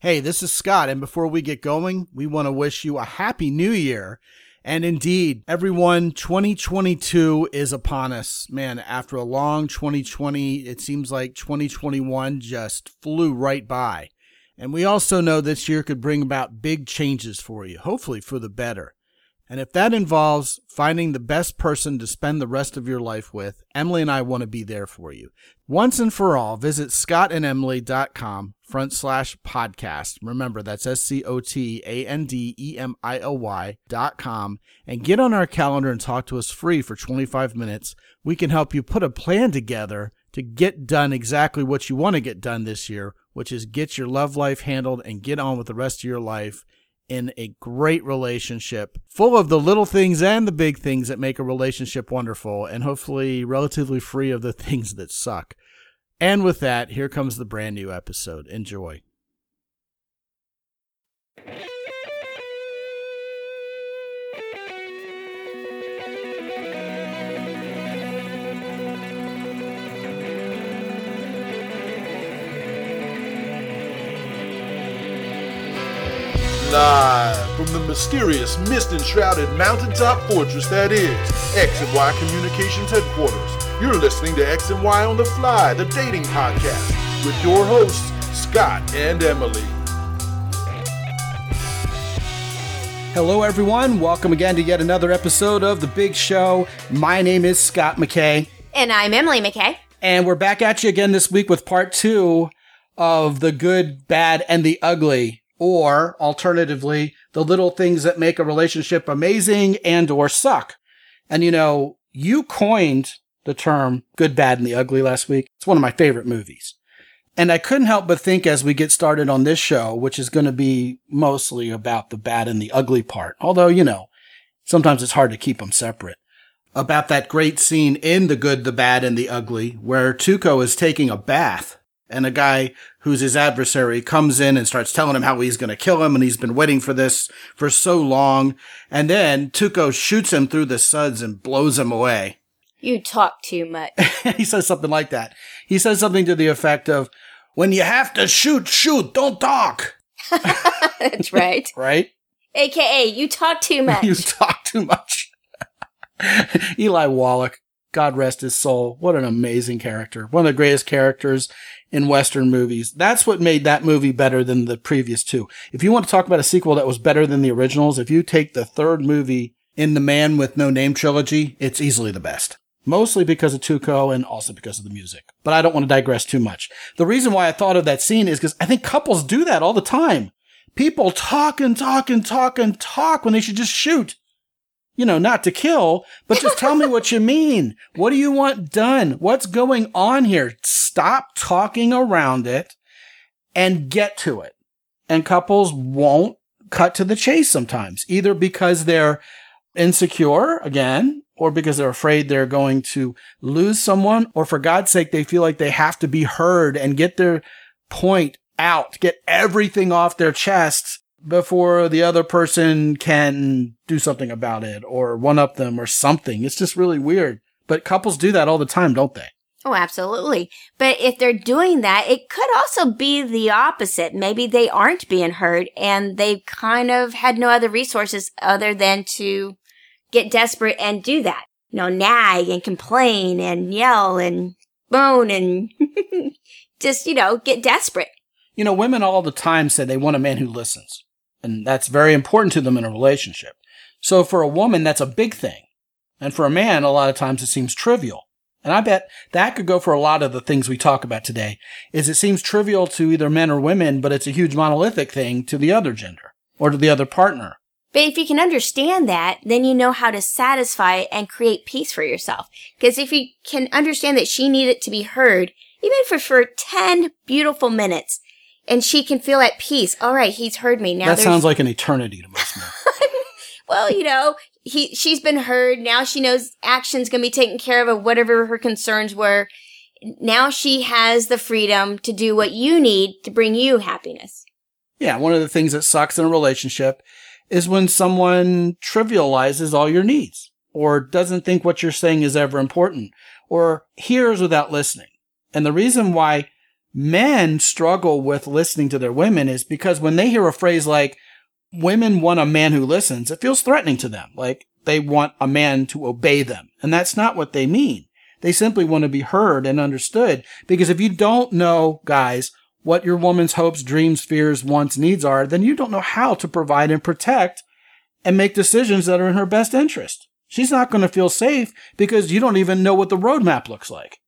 Hey, this is Scott, and before we get going, we want to wish you a happy new year. And indeed, everyone, 2022 is upon us. Man, after a long 2020, it seems like 2021 just flew right by. And we also know this year could bring about big changes for you, hopefully for the better. And if that involves finding the best person to spend the rest of your life with, Emily and I want to be there for you. Once and for all, visit scottandemily.com front slash podcast. Remember, that's S C O T A N D E M I L Y dot com and get on our calendar and talk to us free for 25 minutes. We can help you put a plan together to get done exactly what you want to get done this year, which is get your love life handled and get on with the rest of your life in a great relationship full of the little things and the big things that make a relationship wonderful and hopefully relatively free of the things that suck. And with that, here comes the brand new episode. Enjoy. Live from the mysterious mist enshrouded mountaintop fortress that is X and Y Communications headquarters. You're listening to X and Y on the Fly, the dating podcast, with your hosts, Scott and Emily. Hello, everyone. Welcome again to yet another episode of The Big Show. My name is Scott McKay. And I'm Emily McKay. And we're back at you again this week with part two of The Good, Bad, and the Ugly or alternatively, the little things that make a relationship amazing and or suck. And you know, you coined the term good, bad, and the ugly last week. It's one of my favorite movies. And I couldn't help but think as we get started on this show, which is going to be mostly about the bad and the ugly part, although, you know, sometimes it's hard to keep them separate, about that great scene in The Good, the Bad, and the Ugly where Tuco is taking a bath and a guy who's his adversary comes in and starts telling him how he's going to kill him and he's been waiting for this for so long. And then Tuco shoots him through the suds and blows him away. You talk too much. he says something like that. He says something to the effect of, when you have to shoot, shoot, don't talk. That's right. right? AKA, you talk too much. you talk too much. Eli Wallach, God rest his soul. What an amazing character. One of the greatest characters in Western movies. That's what made that movie better than the previous two. If you want to talk about a sequel that was better than the originals, if you take the third movie in the Man with No Name trilogy, it's easily the best. Mostly because of Tuco and also because of the music. But I don't want to digress too much. The reason why I thought of that scene is because I think couples do that all the time. People talk and talk and talk and talk when they should just shoot you know, not to kill, but just tell me what you mean. What do you want done? What's going on here? Stop talking around it and get to it. And couples won't cut to the chase sometimes, either because they're insecure again, or because they're afraid they're going to lose someone, or for God's sake, they feel like they have to be heard and get their point out, get everything off their chests before the other person can do something about it or one up them or something. It's just really weird. But couples do that all the time, don't they? Oh, absolutely. But if they're doing that, it could also be the opposite. Maybe they aren't being heard and they kind of had no other resources other than to get desperate and do that. You know, nag and complain and yell and moan and just, you know, get desperate. You know, women all the time say they want a man who listens. And that's very important to them in a relationship. So for a woman, that's a big thing. And for a man, a lot of times it seems trivial. And I bet that could go for a lot of the things we talk about today, is it seems trivial to either men or women, but it's a huge monolithic thing to the other gender or to the other partner. But if you can understand that, then you know how to satisfy and create peace for yourself. Because if you can understand that she needed to be heard, even for, for 10 beautiful minutes, and she can feel at peace. All right, he's heard me now. That sounds like an eternity to most men. well, you know, he she's been heard. Now she knows action's going to be taken care of of whatever her concerns were. Now she has the freedom to do what you need to bring you happiness. Yeah, one of the things that sucks in a relationship is when someone trivializes all your needs or doesn't think what you're saying is ever important or hears without listening. And the reason why men struggle with listening to their women is because when they hear a phrase like, women want a man who listens, it feels threatening to them. Like they want a man to obey them. And that's not what they mean. They simply want to be heard and understood. Because if you don't know, guys, what your woman's hopes, dreams, fears, wants, needs are, then you don't know how to provide and protect and make decisions that are in her best interest. She's not going to feel safe because you don't even know what the roadmap looks like.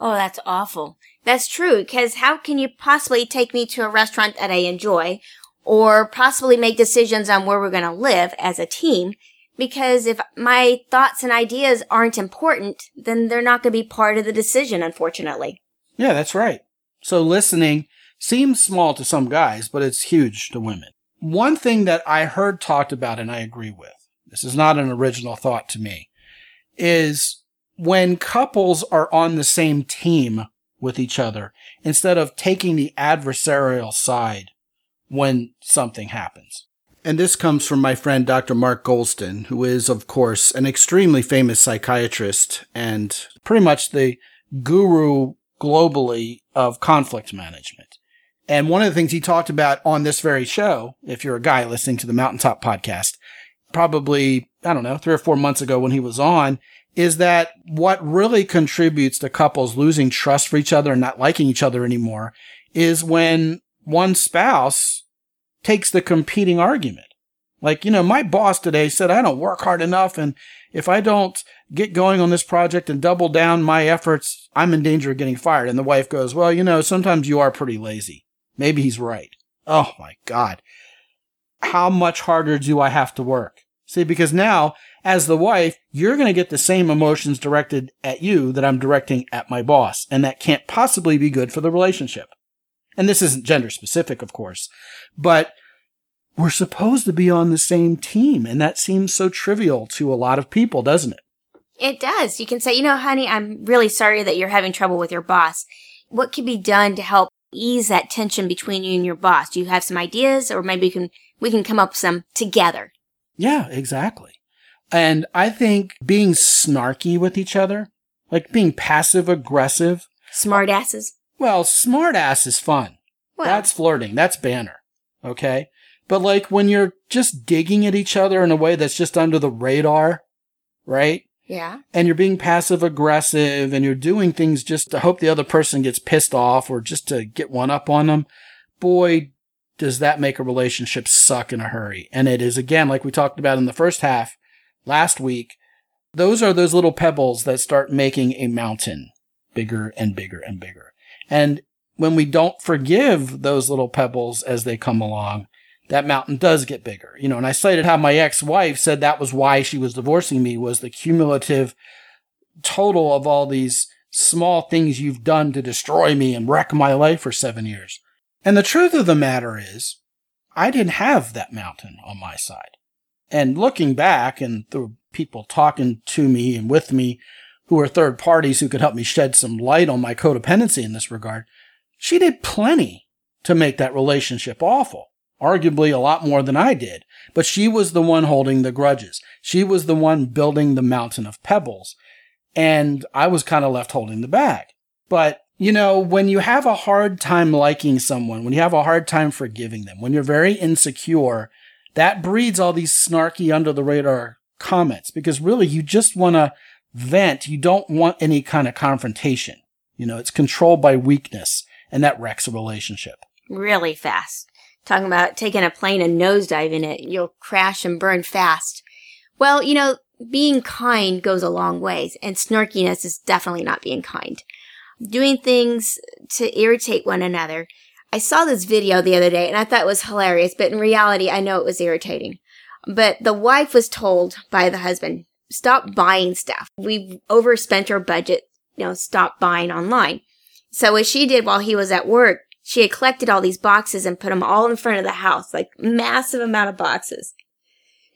Oh, that's awful. That's true, because how can you possibly take me to a restaurant that I enjoy or possibly make decisions on where we're going to live as a team? Because if my thoughts and ideas aren't important, then they're not going to be part of the decision, unfortunately. Yeah, that's right. So listening seems small to some guys, but it's huge to women. One thing that I heard talked about and I agree with, this is not an original thought to me, is when couples are on the same team with each other instead of taking the adversarial side when something happens. And this comes from my friend Dr. Mark Goulston, who is, of course, an extremely famous psychiatrist and pretty much the guru globally of conflict management. And one of the things he talked about on this very show, if you're a guy listening to the Mountaintop podcast, probably, I don't know, three or four months ago when he was on, is that what really contributes to couples losing trust for each other and not liking each other anymore is when one spouse takes the competing argument. Like, you know, my boss today said I don't work hard enough. And if I don't get going on this project and double down my efforts, I'm in danger of getting fired. And the wife goes, well, you know, sometimes you are pretty lazy. Maybe he's right. Oh my God. How much harder do I have to work? See, because now as the wife, you're going to get the same emotions directed at you that I'm directing at my boss. And that can't possibly be good for the relationship. And this isn't gender specific, of course, but we're supposed to be on the same team. And that seems so trivial to a lot of people, doesn't it? It does. You can say, you know, honey, I'm really sorry that you're having trouble with your boss. What can be done to help ease that tension between you and your boss? Do you have some ideas or maybe we can, we can come up with some together? Yeah, exactly. And I think being snarky with each other, like being passive aggressive. Smart asses. Well, smart ass is fun. Well, That's flirting. That's banner. Okay. But like when you're just digging at each other in a way that's just under the radar, right? Yeah. And you're being passive aggressive and you're doing things just to hope the other person gets pissed off or just to get one up on them. Boy, does that make a relationship suck in a hurry. And it is again, like we talked about in the first half, last week, those are those little pebbles that start making a mountain bigger and bigger and bigger. And when we don't forgive those little pebbles as they come along, that mountain does get bigger. You know, and I cited how my ex-wife said that was why she was divorcing me was the cumulative total of all these small things you've done to destroy me and wreck my life for seven years. And the truth of the matter is, I didn't have that mountain on my side. And looking back and through people talking to me and with me who are third parties who could help me shed some light on my codependency in this regard, she did plenty to make that relationship awful. Arguably a lot more than I did. But she was the one holding the grudges. She was the one building the mountain of pebbles. And I was kind of left holding the bag. But, you know, when you have a hard time liking someone, when you have a hard time forgiving them, when you're very insecure that breeds all these snarky under the radar comments because really you just want to vent. You don't want any kind of confrontation. You know, it's controlled by weakness and that wrecks a relationship. Really fast. Talking about taking a plane and nosediving it, you'll crash and burn fast. Well, you know, being kind goes a long ways and snarkiness is definitely not being kind. Doing things to irritate one another I saw this video the other day and I thought it was hilarious, but in reality, I know it was irritating. But the wife was told by the husband, stop buying stuff. We've overspent our budget. You know, stop buying online. So what she did while he was at work, she had collected all these boxes and put them all in front of the house, like massive amount of boxes.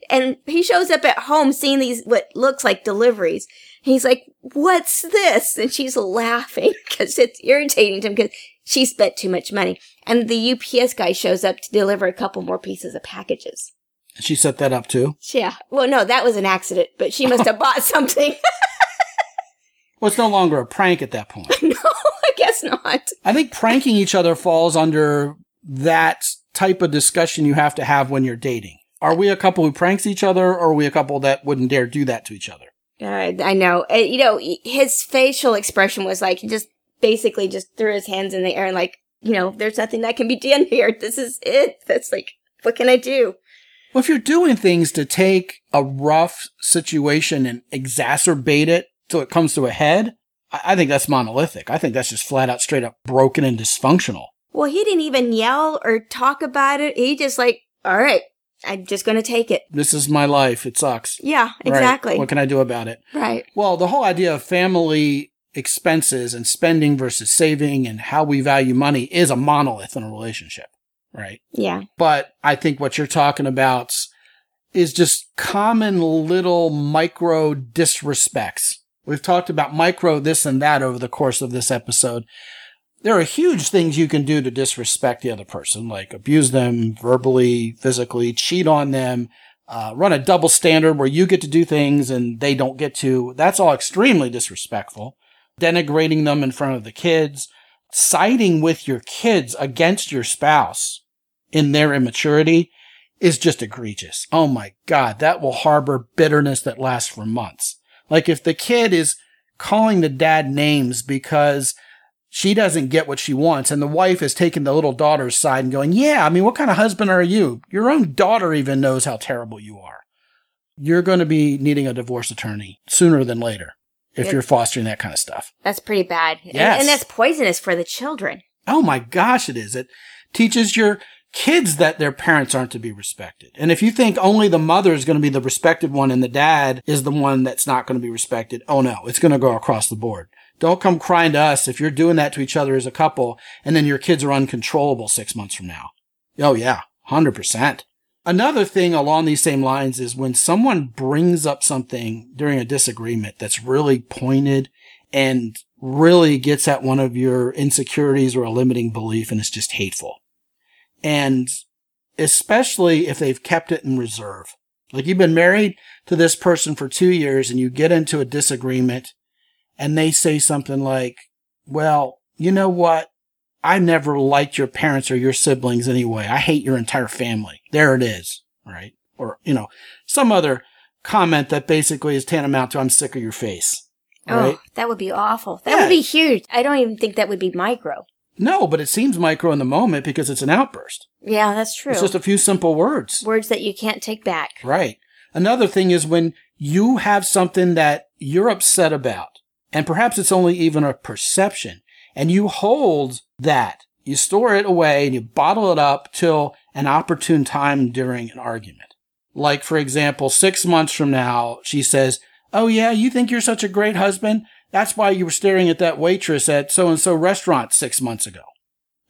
And he shows up at home seeing these, what looks like deliveries. He's like, what's this? And she's laughing because it's irritating to him because she spent too much money. And the UPS guy shows up to deliver a couple more pieces of packages. She set that up too? Yeah. Well, no, that was an accident, but she must have bought something. well, it's no longer a prank at that point. no, I guess not. I think pranking each other falls under that type of discussion you have to have when you're dating. Are we a couple who pranks each other or are we a couple that wouldn't dare do that to each other? Uh, I know. Uh, you know, his facial expression was like just basically just threw his hands in the air and like, you know, there's nothing that can be done here. This is it. That's like, what can I do? Well, if you're doing things to take a rough situation and exacerbate it till it comes to a head, I think that's monolithic. I think that's just flat out straight up broken and dysfunctional. Well, he didn't even yell or talk about it. He just like, all right, I'm just going to take it. This is my life. It sucks. Yeah, exactly. Right. What can I do about it? Right. Well, the whole idea of family expenses and spending versus saving and how we value money is a monolith in a relationship. Right. Yeah. But I think what you're talking about is just common little micro disrespects. We've talked about micro this and that over the course of this episode. There are huge things you can do to disrespect the other person, like abuse them verbally, physically, cheat on them, uh, run a double standard where you get to do things and they don't get to. That's all extremely disrespectful. Denigrating them in front of the kids, siding with your kids against your spouse in their immaturity is just egregious. Oh my God, that will harbor bitterness that lasts for months. Like if the kid is calling the dad names because she doesn't get what she wants and the wife is taking the little daughter's side and going, yeah, I mean, what kind of husband are you? Your own daughter even knows how terrible you are. You're going to be needing a divorce attorney sooner than later if it, you're fostering that kind of stuff. That's pretty bad. Yes. And, and that's poisonous for the children. Oh my gosh, it is. It teaches your kids that their parents aren't to be respected. And if you think only the mother is going to be the respected one and the dad is the one that's not going to be respected, oh no, it's going to go across the board. Don't come crying to us if you're doing that to each other as a couple and then your kids are uncontrollable six months from now. Oh yeah, 100%. Another thing along these same lines is when someone brings up something during a disagreement that's really pointed and really gets at one of your insecurities or a limiting belief and it's just hateful. And especially if they've kept it in reserve. Like you've been married to this person for two years and you get into a disagreement and they say something like, well, you know what? I never liked your parents or your siblings anyway. I hate your entire family. There it is. Right. Or, you know, some other comment that basically is tantamount to I'm sick of your face. Oh, right? Oh, that would be awful. That yeah. would be huge. I don't even think that would be micro. No, but it seems micro in the moment because it's an outburst. Yeah, that's true. It's just a few simple words. Words that you can't take back. Right. Another thing is when you have something that you're upset about, and perhaps it's only even a perception, and you hold that, you store it away and you bottle it up till an opportune time during an argument. Like, for example, six months from now, she says, Oh yeah, you think you're such a great husband? That's why you were staring at that waitress at so and so restaurant six months ago.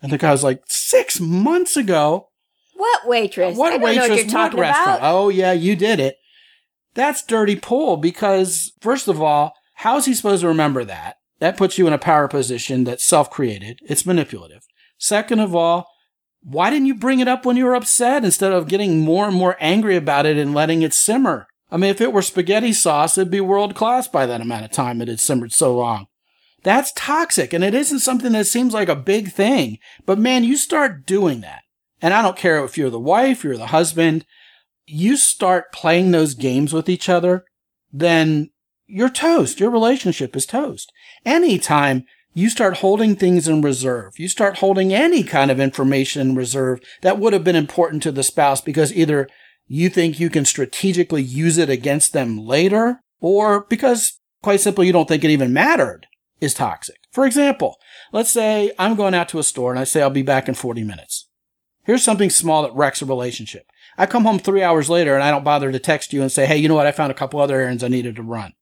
And the guy was like, six months ago? What waitress? What waitress? What, what restaurant? About. Oh yeah, you did it. That's dirty pull because first of all, how is he supposed to remember that? That puts you in a power position that's self-created. It's manipulative. Second of all, why didn't you bring it up when you were upset instead of getting more and more angry about it and letting it simmer? I mean, if it were spaghetti sauce, it'd be world class by that amount of time it had simmered so long. That's toxic, and it isn't something that seems like a big thing. But man, you start doing that. And I don't care if you're the wife, you're the husband, you start playing those games with each other, then you're toast. Your relationship is toast. Anytime you start holding things in reserve, you start holding any kind of information in reserve that would have been important to the spouse because either you think you can strategically use it against them later, or because quite simply you don't think it even mattered, is toxic. For example, let's say I'm going out to a store and I say I'll be back in 40 minutes. Here's something small that wrecks a relationship. I come home three hours later and I don't bother to text you and say, hey, you know what? I found a couple other errands I needed to run.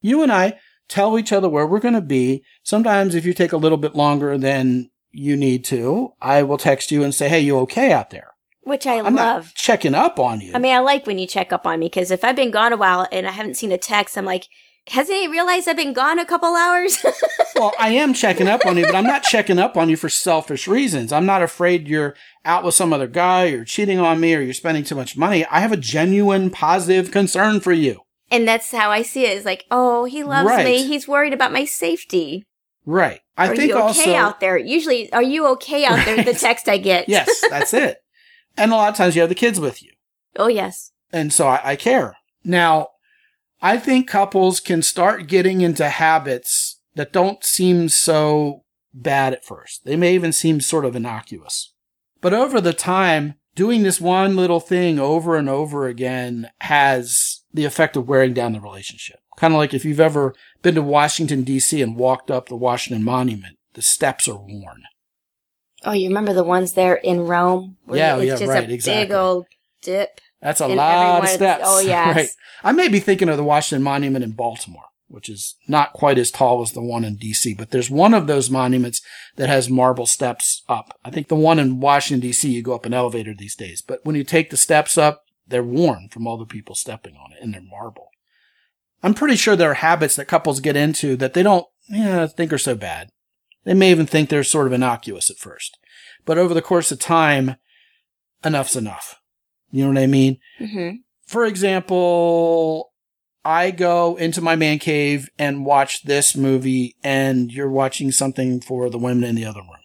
You and I tell each other where we're going to be. Sometimes if you take a little bit longer than you need to, I will text you and say, hey, you okay out there? Which I I'm love. checking up on you. I mean, I like when you check up on me because if I've been gone a while and I haven't seen a text, I'm like, hasn't he realized I've been gone a couple hours? well, I am checking up on you, but I'm not checking up on you for selfish reasons. I'm not afraid you're out with some other guy, you're cheating on me, or you're spending too much money. I have a genuine positive concern for you. And that's how I see it. Is like, oh, he loves Right. me. He's worried about my safety. Right. I are think you okay also out there? Usually, are you okay out there? The text I get. yes, that's it. And a lot of times you have the kids with you. oh yes. And so I, I care. Now, I think couples can start getting into habits that don't seem so bad at first. They may even seem sort of innocuous. But over the time, doing this one little thing over and over again has the effect of wearing down the relationship. Kind of like if you've ever been to Washington DC and walked up the Washington Monument, the steps are worn. Oh, you remember the ones there in Rome? where Yeah, it's yeah, just right, a exactly. Big old dip. That's a lot of steps. oh yes. Right. I may be thinking of the Washington Monument in Baltimore, which is not quite as tall as the one in DC, but there's one of those monuments that has marble steps up. I think the one in Washington DC, you go up an elevator these days, but when you take the steps up, they're worn from all the people stepping on it and they're marble. I'm pretty sure there are habits that couples get into that they don't yeah, think are so bad. They may even think they're sort of innocuous at first. But over the course of time, enough's enough. You know what I mean? Mm-hmm. for example, I go into my man cave and watch this movie and you're watching something for the women in the other room.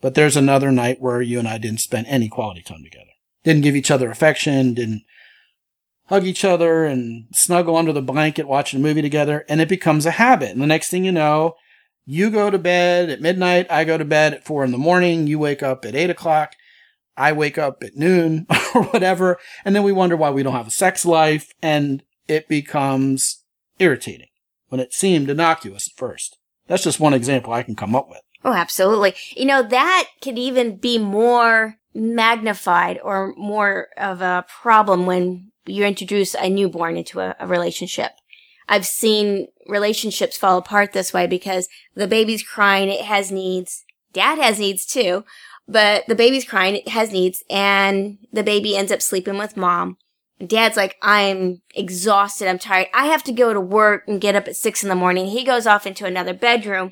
But there's another night where you and I didn't spend any quality time together. Didn't give each other affection, didn't hug each other and snuggle under the blanket watching a movie together. And it becomes a habit. And the next thing you know, you go to bed at midnight. I go to bed at four in the morning. You wake up at eight o'clock. I wake up at noon or whatever. And then we wonder why we don't have a sex life. And it becomes irritating when it seemed innocuous at first. That's just one example I can come up with. Oh, absolutely. You know, that could even be more magnified or more of a problem when you introduce a newborn into a, a relationship. I've seen relationships fall apart this way because the baby's crying, it has needs. Dad has needs too, but the baby's crying, it has needs, and the baby ends up sleeping with mom. Dad's like, I'm exhausted, I'm tired. I have to go to work and get up at six in the morning. He goes off into another bedroom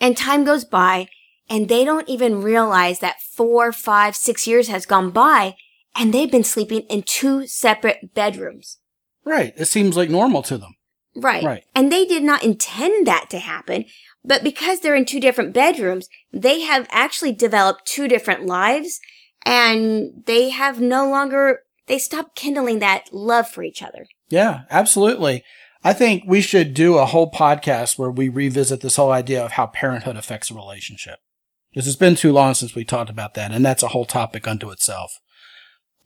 and time goes by and they don't even realize that four, five, six years has gone by and they've been sleeping in two separate bedrooms. Right. It seems like normal to them. Right. Right. And they did not intend that to happen, but because they're in two different bedrooms, they have actually developed two different lives and they have no longer, they stop kindling that love for each other. Yeah, absolutely. I think we should do a whole podcast where we revisit this whole idea of how parenthood affects a relationship. Because it's been too long since we talked about that, and that's a whole topic unto itself.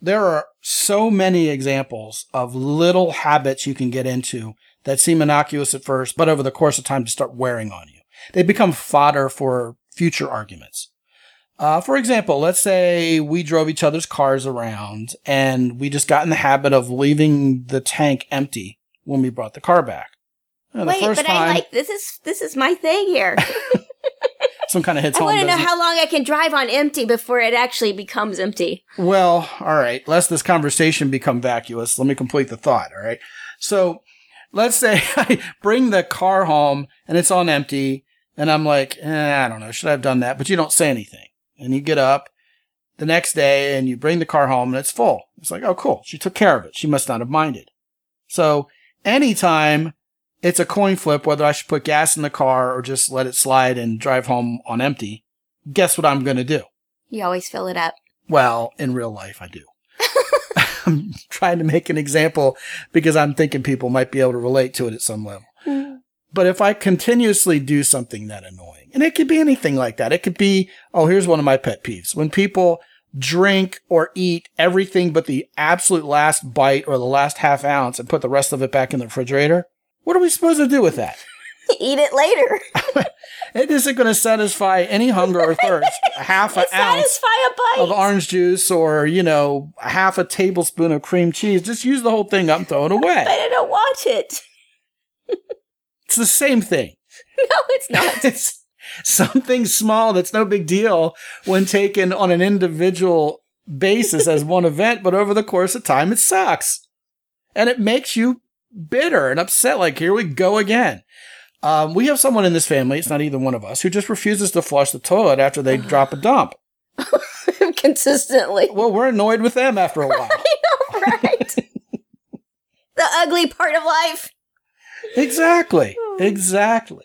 There are so many examples of little habits you can get into that seem innocuous at first, but over the course of time to start wearing on you. They become fodder for future arguments. Uh, for example, let's say we drove each other's cars around and we just got in the habit of leaving the tank empty when we brought the car back. And Wait, the first but time, I like, this is, this is my thing here. some kind of hits I want to know how long I can drive on empty before it actually becomes empty. Well, all right. Lest this conversation become vacuous, let me complete the thought. All right. So let's say I bring the car home and it's on empty, and I'm like, eh, I don't know, should I have done that? But you don't say anything, and you get up the next day and you bring the car home and it's full. It's like, oh, cool. She took care of it. She must not have minded. So anytime it's a coin flip whether I should put gas in the car or just let it slide and drive home on empty, guess what I'm going to do? You always fill it up. Well, in real life, I do. I'm trying to make an example because I'm thinking people might be able to relate to it at some level. Hmm. But if I continuously do something that annoying, and it could be anything like that, it could be, oh, here's one of my pet peeves. When people drink or eat everything but the absolute last bite or the last half ounce and put the rest of it back in the refrigerator, what are we supposed to do with that? Eat it later. It isn't going to satisfy any hunger or thirst. A half an ounce a bite. of orange juice or, you know, half a tablespoon of cream cheese. Just use the whole thing up and throw it away. but. I don't want it. It's the same thing. No, it's not. It's something small that's no big deal when taken on an individual basis as one event, but over the course of time, it sucks. And it makes you bitter and upset. Like, here we go again. Um, we have someone in this family, it's not either one of us, who just refuses to flush the toilet after they drop a dump. Consistently. Well, we're annoyed with them after a while. right. the ugly part of life. Exactly. Exactly.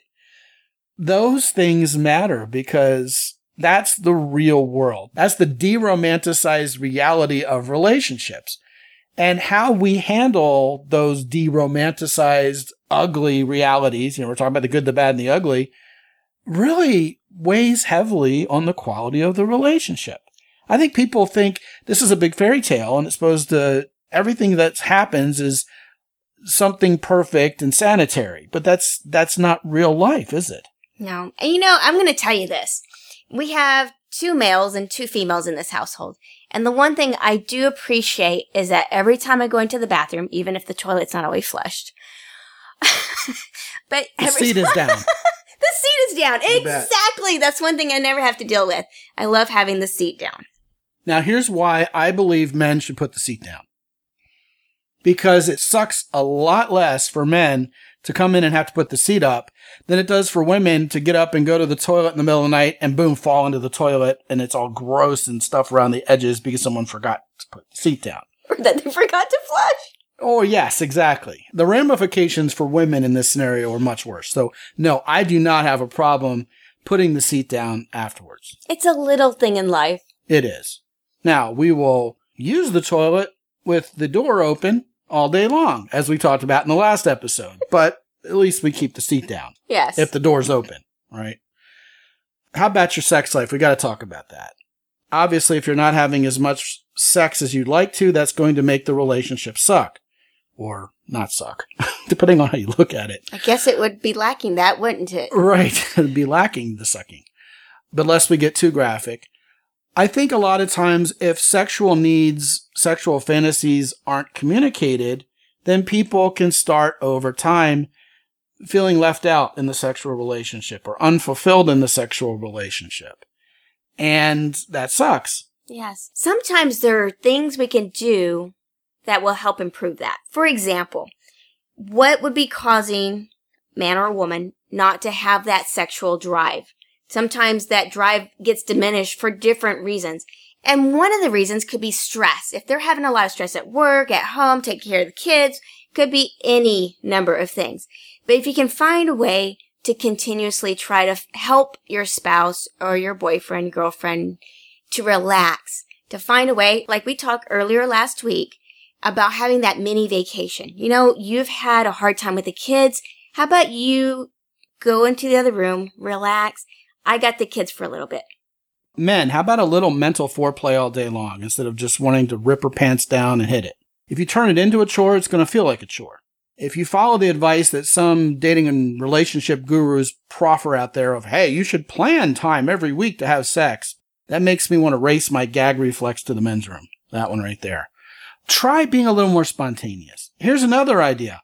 Those things matter because that's the real world. That's the de-romanticized reality of relationships. And how we handle those de-romanticized ugly realities, you know, we're talking about the good, the bad, and the ugly, really weighs heavily on the quality of the relationship. I think people think this is a big fairy tale and it's supposed to, everything that happens is something perfect and sanitary, but that's, that's not real life, is it? No. And you know, I'm going to tell you this. We have two males and two females in this household. And the one thing I do appreciate is that every time I go into the bathroom, even if the toilet's not always flushed, but The every seat is down. the seat is down. You bet. Exactly. That's one thing I never have to deal with. I love having the seat down. Now, here's why I believe men should put the seat down. Because it sucks a lot less for men to come in and have to put the seat up than it does for women to get up and go to the toilet in the middle of the night and boom, fall into the toilet and it's all gross and stuff around the edges because someone forgot to put the seat down. Or that they forgot to flush. Oh, yes, exactly. The ramifications for women in this scenario are much worse. So, no, I do not have a problem putting the seat down afterwards. It's a little thing in life. It is. Now, we will use the toilet with the door open all day long, as we talked about in the last episode, but at least we keep the seat down Yes. if the door's open, right? How about your sex life? We got to talk about that. Obviously, if you're not having as much sex as you'd like to, that's going to make the relationship suck or not suck, depending on how you look at it. I guess it would be lacking that, wouldn't it? Right. It'd be lacking the sucking. But lest we get too graphic, I think a lot of times if sexual needs, sexual fantasies aren't communicated, then people can start over time feeling left out in the sexual relationship or unfulfilled in the sexual relationship. And that sucks. Yes. Sometimes there are things we can do that will help improve that. For example, what would be causing man or woman not to have that sexual drive? Sometimes that drive gets diminished for different reasons. And one of the reasons could be stress. If they're having a lot of stress at work, at home, taking care of the kids, could be any number of things. But if you can find a way to continuously try to f- help your spouse or your boyfriend, girlfriend to relax, to find a way, like we talked earlier last week about having that mini vacation. You know, you've had a hard time with the kids. How about you go into the other room, relax? I got the kids for a little bit. Men, how about a little mental foreplay all day long instead of just wanting to rip her pants down and hit it? If you turn it into a chore, it's going to feel like a chore. If you follow the advice that some dating and relationship gurus proffer out there of, hey, you should plan time every week to have sex, that makes me want to race my gag reflex to the men's room. That one right there. Try being a little more spontaneous. Here's another idea.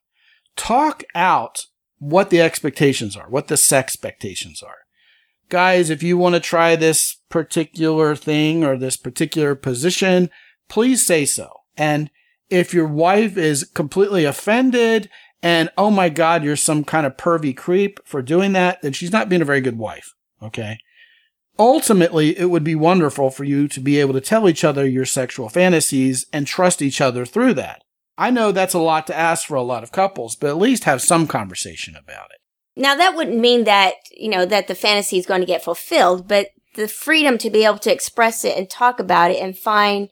Talk out what the expectations are, what the sex expectations are guys, if you want to try this particular thing or this particular position, please say so. And if your wife is completely offended and, oh my God, you're some kind of pervy creep for doing that, then she's not being a very good wife. Okay. Ultimately, it would be wonderful for you to be able to tell each other your sexual fantasies and trust each other through that. I know that's a lot to ask for a lot of couples, but at least have some conversation about it. Now that wouldn't mean that, you know, that the fantasy is going to get fulfilled, but the freedom to be able to express it and talk about it and find,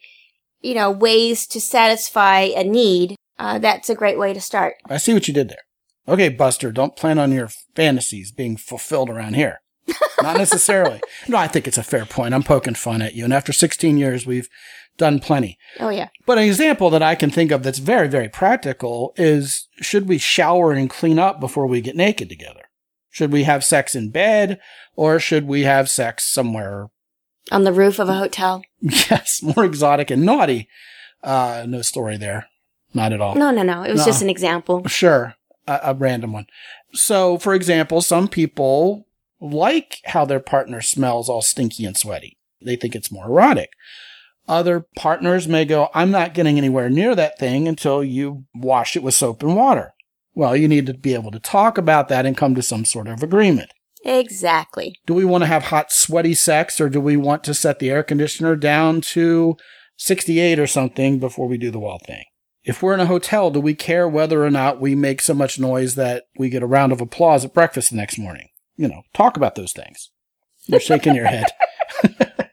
you know, ways to satisfy a need, uh, that's a great way to start. I see what you did there. Okay, Buster, don't plan on your fantasies being fulfilled around here. Not necessarily. no, I think it's a fair point. I'm poking fun at you. And after 16 years, we've done plenty. Oh yeah. But an example that I can think of that's very, very practical is should we shower and clean up before we get naked together? Should we have sex in bed or should we have sex somewhere, On the roof of a hotel. yes, more exotic and naughty? Uh, no story there. Not at all. No, no, no. It was No. just an example. Sure, a, a random one. So, for example, some people like how their partner smells all stinky and sweaty. They think it's more erotic. Other partners may go, I'm not getting anywhere near that thing until you wash it with soap and water. Well, you need to be able to talk about that and come to some sort of agreement. Exactly. Do we want to have hot, sweaty sex or do we want to set the air conditioner down to 68 or something before we do the wall thing? If we're in a hotel, do we care whether or not we make so much noise that we get a round of applause at breakfast the next morning? You know, talk about those things. You're shaking your head.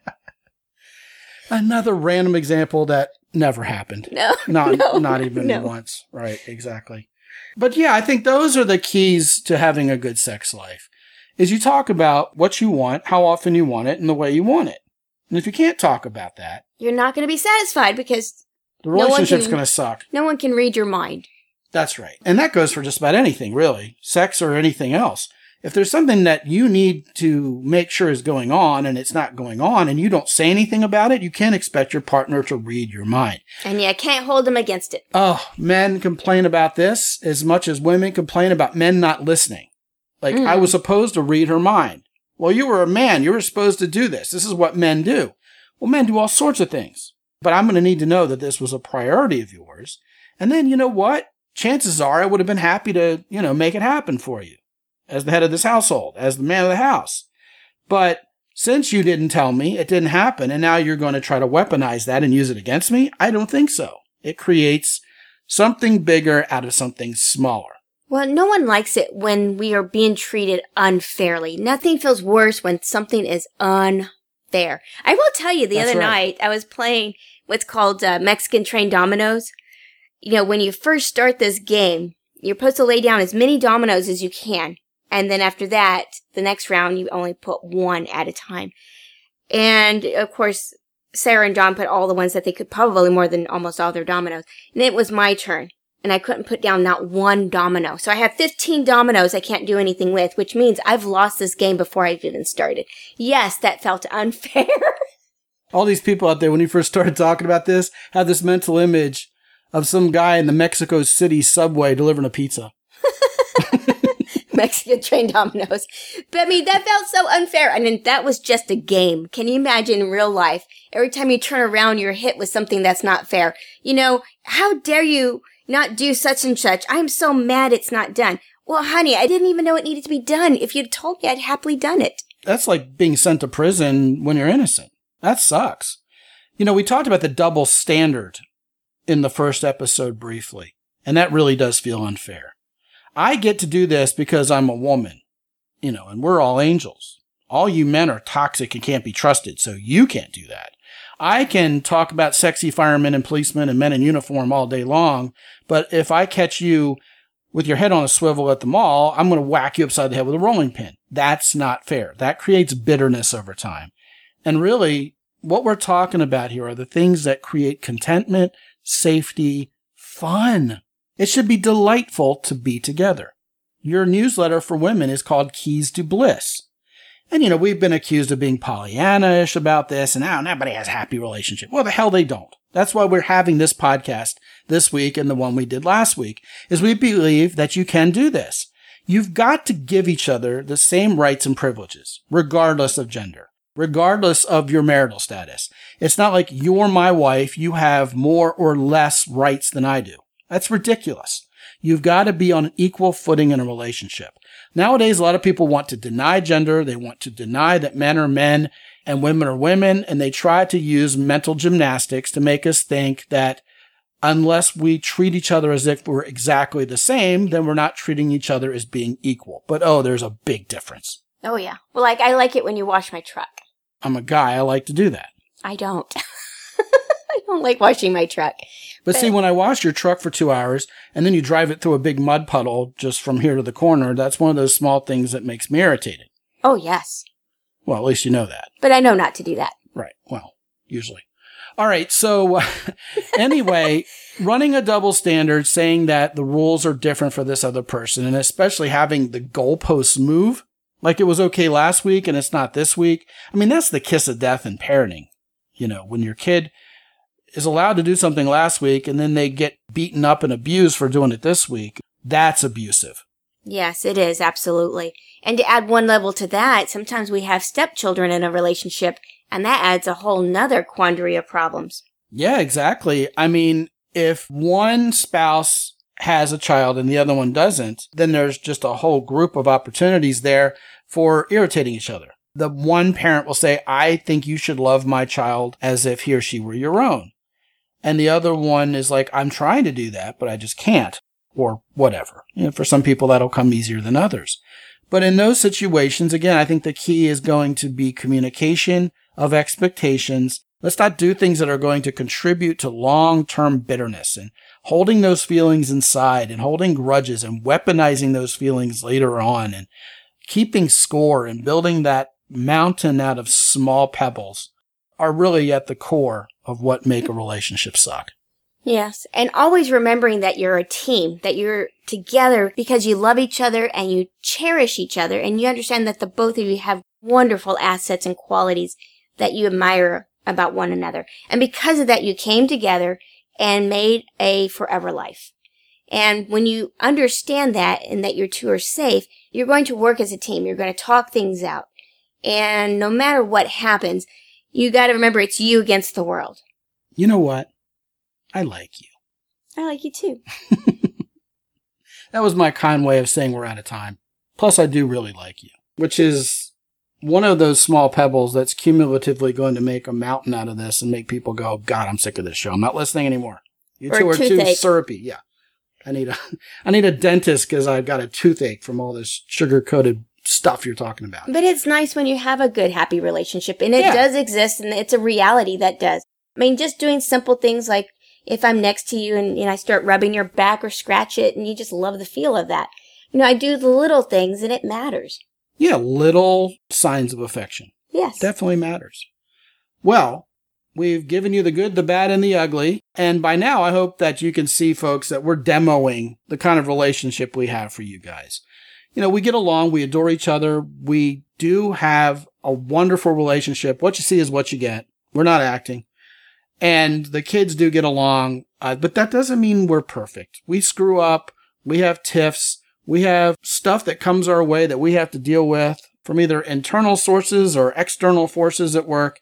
Another random example that never happened. No. Not no, not even no. once. Right, exactly. But yeah, I think those are the keys to having a good sex life. Is you talk about what you want, how often you want it, and the way you want it. And if you can't talk about that, You're not going to be satisfied because the relationship's can- going to suck. no one can read your mind. That's right. And that goes for just about anything, really. Sex or anything else. If there's something that you need to make sure is going on and it's not going on and you don't say anything about it, you can't expect your partner to read your mind. And you can't hold them against it. Oh, men complain about this as much as women complain about men not listening. Like, Mm. I was supposed to read her mind. Well, you were a man. You were supposed to do this. This is what men do. Well, men do all sorts of things. But I'm going to need to know that this was a priority of yours. And then, you know what? Chances are I would have been happy to, you know, make it happen for you as the head of this household, as the man of the house. But since you didn't tell me, it didn't happen, and now you're going to try to weaponize that and use it against me, I don't think so. It creates something bigger out of something smaller. Well, no one likes it when we are being treated unfairly. Nothing feels worse when something is unfair. I will tell you, the That's other right. night I was playing what's called uh, Mexican train dominoes. You know, when you first start this game, you're supposed to lay down as many dominoes as you can. And then after that, the next round, you only put one at a time. And of course, Sarah and John put all the ones that they could, probably more than almost all their dominoes. And it was my turn. And I couldn't put down not one domino. So I have 15 dominoes I can't do anything with, which means I've lost this game before I've even started. Yes, that felt unfair. All these people out there, when you first started talking about this, had this mental image of some guy in the Mexico City subway delivering a pizza. Mexican train dominoes. But I mean, that felt so unfair. I mean, that was just a game. Can you imagine in real life? Every time you turn around, you're hit with something that's not fair. You know, how dare you not do such and such? I'm so mad it's not done. Well, honey, I didn't even know it needed to be done. If you'd told me, I'd happily done it. That's like being sent to prison when you're innocent. That sucks. You know, we talked about the double standard in the first episode briefly, and that really does feel unfair. I get to do this because I'm a woman, you know, and we're all angels. All you men are toxic and can't be trusted, so you can't do that. I can talk about sexy firemen and policemen and men in uniform all day long, but if I catch you with your head on a swivel at the mall, I'm going to whack you upside the head with a rolling pin. That's not fair. That creates bitterness over time. And really, what we're talking about here are the things that create contentment, safety, fun. It should be delightful to be together. Your newsletter for women is called Keys to Bliss. And you know, we've been accused of being Pollyanna-ish about this, and now nobody has happy relationship. Well, the hell they don't. That's why we're having this podcast this week and the one we did last week, is we believe that you can do this. You've got to give each other the same rights and privileges, regardless of gender, regardless of your marital status. It's not like you're my wife, you have more or less rights than I do. That's ridiculous. You've got to be on an equal footing in a relationship. Nowadays, a lot of people want to deny gender. They want to deny that men are men and women are women. And they try to use mental gymnastics to make us think that unless we treat each other as if we're exactly the same, then we're not treating each other as being equal. But oh, there's a big difference. Oh, yeah. Well, like, I like it when you wash my truck. I'm a guy. I like to do that. I don't. I don't like washing my truck. But see, when I wash your truck for two hours and then you drive it through a big mud puddle just from here to the corner, that's one of those small things that makes me irritated. Oh, yes. Well, at least you know that. But I know not to do that. Right. Well, usually. All right. So anyway, running a double standard, saying that the rules are different for this other person, and especially having the goalposts move, like it was okay last week and it's not this week. I mean, that's the kiss of death in parenting. You know, when your kid is allowed to do something last week and then they get beaten up and abused for doing it this week, that's abusive. Yes, it is. Absolutely. And to add one level to that, sometimes we have stepchildren in a relationship and that adds a whole nother quandary of problems. Yeah, exactly. I mean, if one spouse has a child and the other one doesn't, then there's just a whole group of opportunities there for irritating each other. The one parent will say, I think you should love my child as if he or she were your own. And the other one is like, I'm trying to do that, but I just can't, or whatever. You know, for some people, that'll come easier than others. But in those situations, again, I think the key is going to be communication of expectations. Let's not do things that are going to contribute to long-term bitterness and holding those feelings inside and holding grudges and weaponizing those feelings later on and keeping score and building that mountain out of small pebbles are really at the core of what make a relationship suck. Yes. And always remembering that you're a team, that you're together because you love each other and you cherish each other and you understand that the both of you have wonderful assets and qualities that you admire about one another. And because of that, you came together and made a forever life. And when you understand that and that your two are safe, you're going to work as a team. You're going to talk things out. And no matter what happens, you got to remember it's you against the world. You know what? I like you. I like you too. that was my kind way of saying we're out of time. Plus, I do really like you, which is one of those small pebbles that's cumulatively going to make a mountain out of this and make people go, God, I'm sick of this show. I'm not listening anymore. You Or two are too syrupy. Yeah. I need a, I need a dentist because I've got a toothache from all this sugar coated stuff you're talking about. But it's nice when you have a good, happy relationship, and it Yeah. does exist, and it's a reality that does. I mean, just doing simple things like if I'm next to you and, and I start rubbing your back or scratch it, and you just love the feel of that. You know, I do the little things, and it matters. Yeah. Little signs of affection. Yes. definitely matters. Well, we've given you the good, the bad, and the ugly. And by now, I hope that you can see, folks, that we're demoing the kind of relationship we have for you guys. You know, we get along, we adore each other, we do have a wonderful relationship. What you see is what you get. We're not acting. And the kids do get along, uh, but that doesn't mean we're perfect. We screw up, we have tiffs, we have stuff that comes our way that we have to deal with from either internal sources or external forces at work.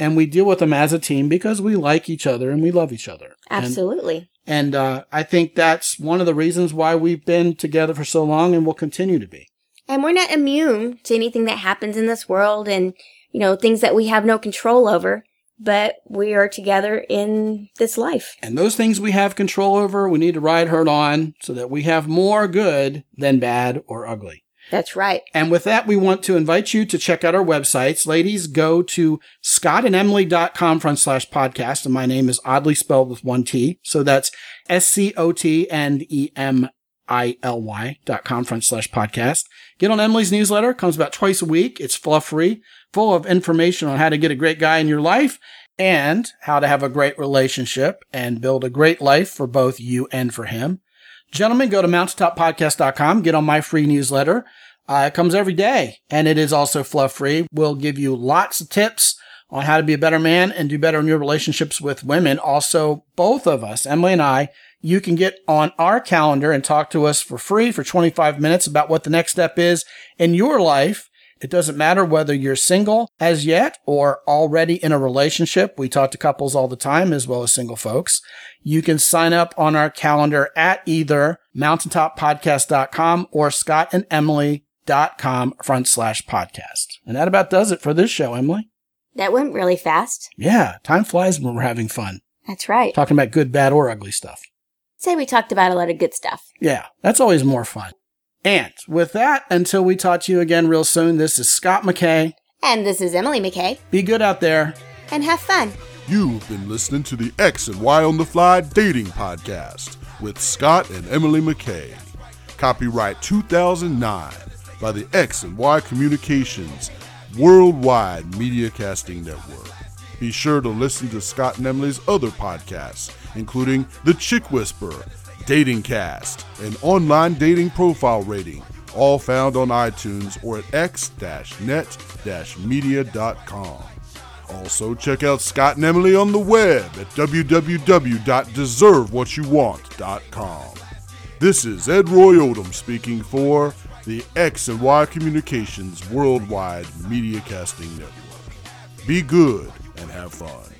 And we deal with them as a team because we like each other and we love each other. Absolutely. And, uh, I think that's one of the reasons why we've been together for so long and will continue to be. And we're not immune to anything that happens in this world and, you know, things that we have no control over, but we are together in this life. And those things we have control over, we need to ride hard on so that we have more good than bad or ugly. That's right. And with that, we want to invite you to check out our websites. Ladies, go to scottandemily.com front slash podcast. And my name is oddly spelled with one T. So that's S-C-O-T and E-M-I-L-Y dot com front slash podcast. Get on Emily's newsletter. Comes about twice a week. It's fluff free, full of information on how to get a great guy in your life and how to have a great relationship and build a great life for both you and for him. Gentlemen, go to mountaintoppodcast.com, get on my free newsletter. Uh, it comes every day and it is also fluff free. We'll give you lots of tips on how to be a better man and do better in your relationships with women. Also, both of us, Emily and I, you can get on our calendar and talk to us for free for 25 minutes about what the next step is in your life. It doesn't matter whether you're single as yet or already in a relationship. We talk to couples all the time as well as single folks. You can sign up on our calendar at either mountaintoppodcast.com or scottandemily.com front slash podcast. And that about does it for this show, Emily. That went really fast. Yeah, time flies when we're having fun. That's right. Talking about good, bad, or ugly stuff. Say we talked about a lot of good stuff. Yeah, that's always more fun. And with that, until we talk to you again real soon, this is Scott McKay. And this is Emily McKay. Be good out there. And have fun. You've been listening to the X and Y on the Fly Dating Podcast with Scott and Emily McKay. Copyright 2009 by the X and Y Communications Worldwide Media Casting Network. Be sure to listen to Scott and Emily's other podcasts, including The Chick Whisperer, Dating Cast, an Online Dating Profile Rating, all found on iTunes or at x-net-media.com. Also, check out Scott and Emily on the web at www.deservewhatyouwant.com. This is Ed Roy Odom speaking for the X and Y Communications Worldwide Media Casting Network. Be good and have fun.